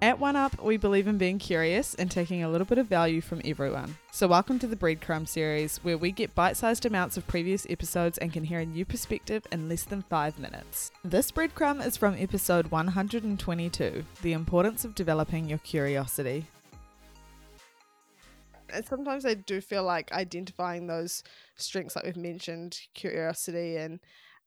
At One Up, we believe in being curious and taking a little bit of value from everyone. So, welcome to the Breadcrumb series, where we get bite sized amounts of previous episodes and can hear a new perspective in less than five minutes. This breadcrumb is from episode 122 The Importance of Developing Your Curiosity. And sometimes I do feel like identifying those strengths, like we've mentioned, curiosity and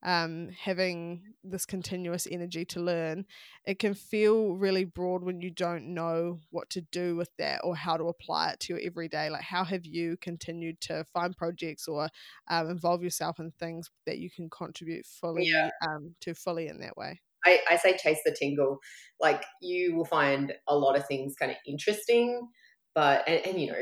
um, having this continuous energy to learn, it can feel really broad when you don't know what to do with that or how to apply it to your everyday. Like, how have you continued to find projects or um, involve yourself in things that you can contribute fully yeah. um, to fully in that way? I, I say chase the tingle. Like, you will find a lot of things kind of interesting but and, and, you know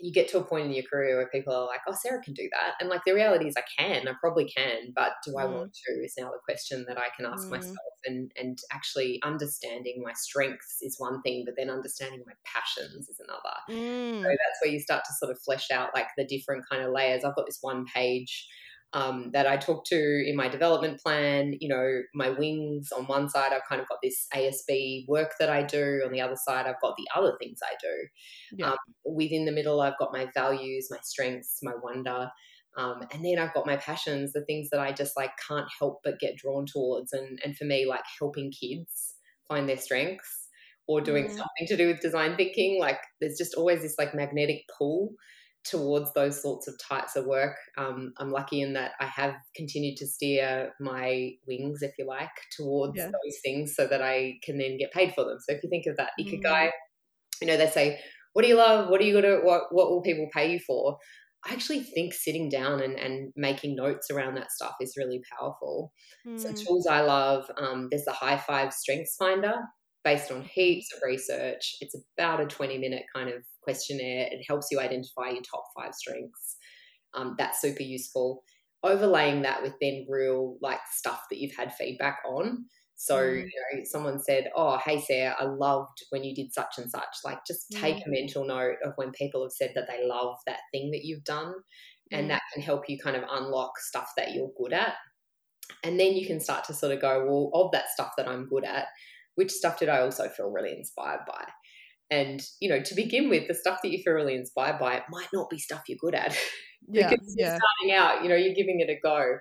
you get to a point in your career where people are like oh sarah can do that and like the reality is i can i probably can but do i mm. want to is now the question that i can ask mm. myself and and actually understanding my strengths is one thing but then understanding my passions is another mm. so that's where you start to sort of flesh out like the different kind of layers i've got this one page um, that I talk to in my development plan. You know, my wings on one side, I've kind of got this ASB work that I do. On the other side, I've got the other things I do. Yeah. Um, within the middle, I've got my values, my strengths, my wonder. Um, and then I've got my passions, the things that I just like can't help but get drawn towards. And, and for me, like helping kids find their strengths or doing mm. something to do with design thinking, like there's just always this like magnetic pull towards those sorts of types of work. Um, I'm lucky in that I have continued to steer my wings, if you like, towards yeah. those things so that I can then get paid for them. So if you think of that ikigai, mm. you know, they say, what do you love? What are you gonna what what will people pay you for? I actually think sitting down and, and making notes around that stuff is really powerful. Mm. So tools I love, um, there's the High Five Strengths Finder based on heaps of research. It's about a 20 minute kind of questionnaire. It helps you identify your top five strengths. Um, that's super useful. Overlaying that with then real like stuff that you've had feedback on. So, mm. you know, someone said, Oh, hey, Sarah, I loved when you did such and such. Like, just take mm. a mental note of when people have said that they love that thing that you've done. And mm. that can help you kind of unlock stuff that you're good at. And then you can start to sort of go, Well, of that stuff that I'm good at, which stuff did I also feel really inspired by? And, you know, to begin with, the stuff that you feel really inspired by might not be stuff you're good at. Yeah, because yeah. You're starting out, you know, you're giving it a go.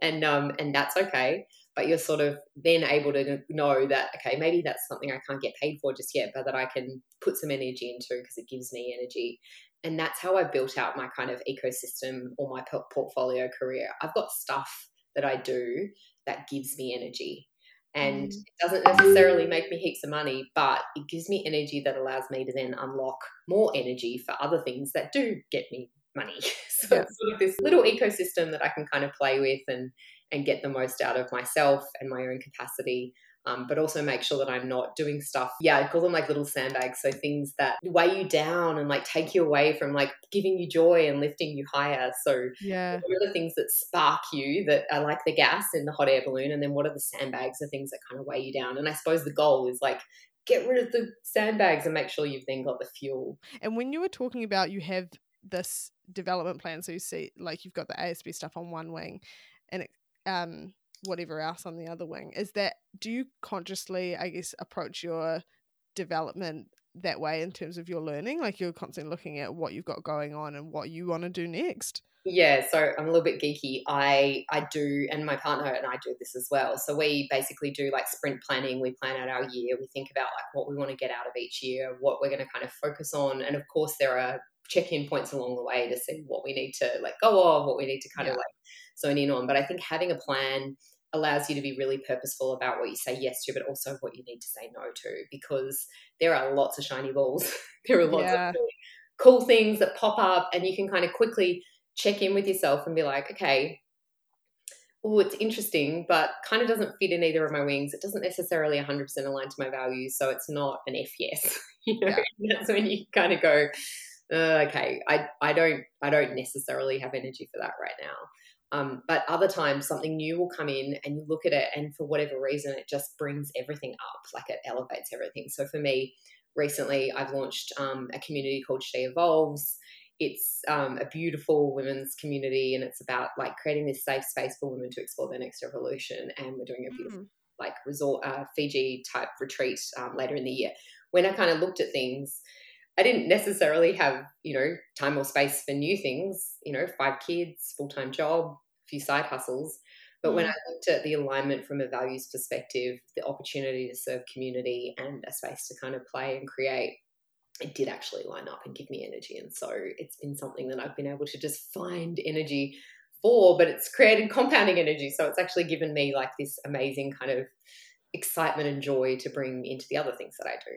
And um and that's okay. But you're sort of then able to know that, okay, maybe that's something I can't get paid for just yet, but that I can put some energy into because it gives me energy. And that's how I built out my kind of ecosystem or my portfolio career. I've got stuff that I do that gives me energy and mm. it doesn't necessarily make me heaps of money, but it gives me energy that allows me to then unlock more energy for other things that do get me money. so yeah. it's sort of this little ecosystem that I can kind of play with and and get the most out of myself and my own capacity um, but also make sure that I'm not doing stuff. Yeah, I call them like little sandbags. So things that weigh you down and like take you away from like giving you joy and lifting you higher. So, yeah, what are the things that spark you that are like the gas in the hot air balloon? And then what are the sandbags, the things that kind of weigh you down? And I suppose the goal is like, get rid of the sandbags and make sure you've then got the fuel. And when you were talking about you have this development plan, so you see like you've got the ASB stuff on one wing and it um whatever else on the other wing is that do you consciously i guess approach your development that way in terms of your learning? Like you're constantly looking at what you've got going on and what you want to do next? Yeah so i'm a little bit geeky. I i do and my partner and i do this as well. So we basically do like sprint planning. We plan out our year. We think about like what we want to get out of each year what we're going to kind of focus on and of course there are check-in points along the way to see what we need to let go of what we need to kind yeah. of like zone in on. But I think having a plan allows you to be really purposeful about what you say yes to, but also what you need to say no to, because there are lots of shiny balls. there are lots yeah. of really cool things that pop up, and you can kind of quickly check in with yourself and be like, okay, oh, it's interesting, but kind of doesn't fit in either of my wings. It doesn't necessarily 100% align to my values, so it's not an F yes. you know, yeah. that's when you kind of go, uh, okay, I, I don't I don't necessarily have energy for that right now. Um, but other times, something new will come in and you look at it, and for whatever reason, it just brings everything up, like it elevates everything. So for me, recently, I've launched um, a community called She Evolves. It's um, a beautiful women's community, and it's about like creating this safe space for women to explore their next revolution. And we're doing a beautiful, mm. like, resort uh, Fiji type retreat um, later in the year when I kind of looked at things, I didn't necessarily have, you know, time or space for new things, you know, five kids, full time job, a few side hustles. But when Mm. I looked at the alignment from a values perspective, the opportunity to serve community and a space to kind of play and create, it did actually line up and give me energy. And so it's been something that I've been able to just find energy for, but it's created compounding energy. So it's actually given me like this amazing kind of excitement and joy to bring into the other things that I do.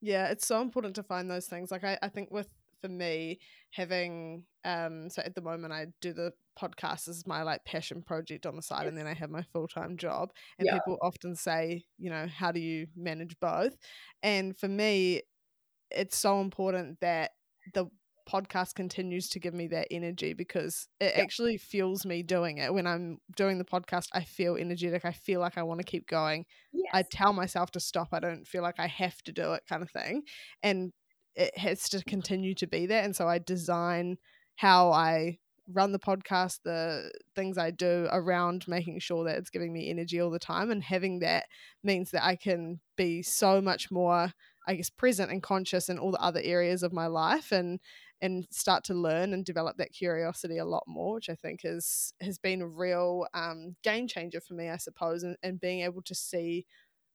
Yeah, it's so important to find those things. Like I, I think with for me having um so at the moment I do the podcast as my like passion project on the side and then I have my full-time job and Yeah. people often say, you know, how do you manage both? And for me it's so important that the podcast continues to give me that energy because it Yeah. actually fuels me doing it. When I'm doing the podcast, I feel energetic. I feel like I want to keep going. I tell myself to stop. I don't feel like I have to do it, kind of thing. And it has to continue to be there. And so I design how I run the podcast, the things I do around making sure that it's giving me energy all the time. And having that means that I can be so much more, I guess, present and conscious in all the other areas of my life and and start to learn and develop that curiosity a lot more, which I think is has been a real um, game changer for me, I suppose, and, and being able to see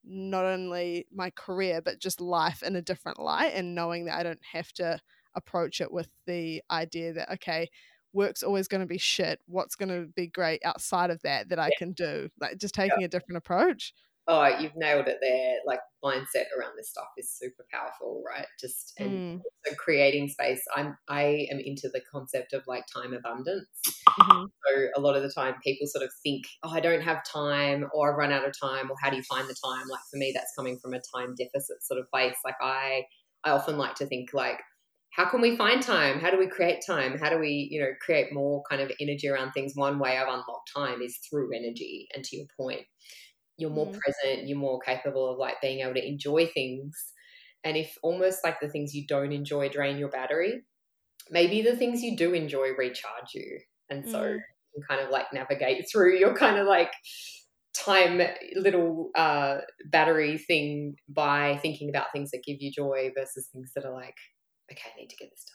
not only my career but just life in a different light and knowing that I don't have to approach it with the idea that okay work's always going to be shit what's going to be great outside of that that I can do like just taking a different approach Oh, you've nailed it there. Like mindset around this stuff is super powerful, right? Just and Mm, so creating space. I'm I am into the concept of like time abundance. mhm, So a lot of the time people sort of think, oh, I don't have time or I've run out of time or how do you find the time? Like for me, that's coming from a time deficit sort of place. Like I, I often like to think like, how can we find time? How do we create time? How do we, you know, create more kind of energy around things? One way I've unlocked time is through energy. And to your point, you're more Mm. present, you're more capable of like being able to enjoy things. And if almost like the things you don't enjoy drain your battery, maybe the things you do enjoy recharge you. And so Mm. you can kind of like navigate through your kind of like time little uh battery thing by thinking about things that give you joy versus things that are like okay i need to get this done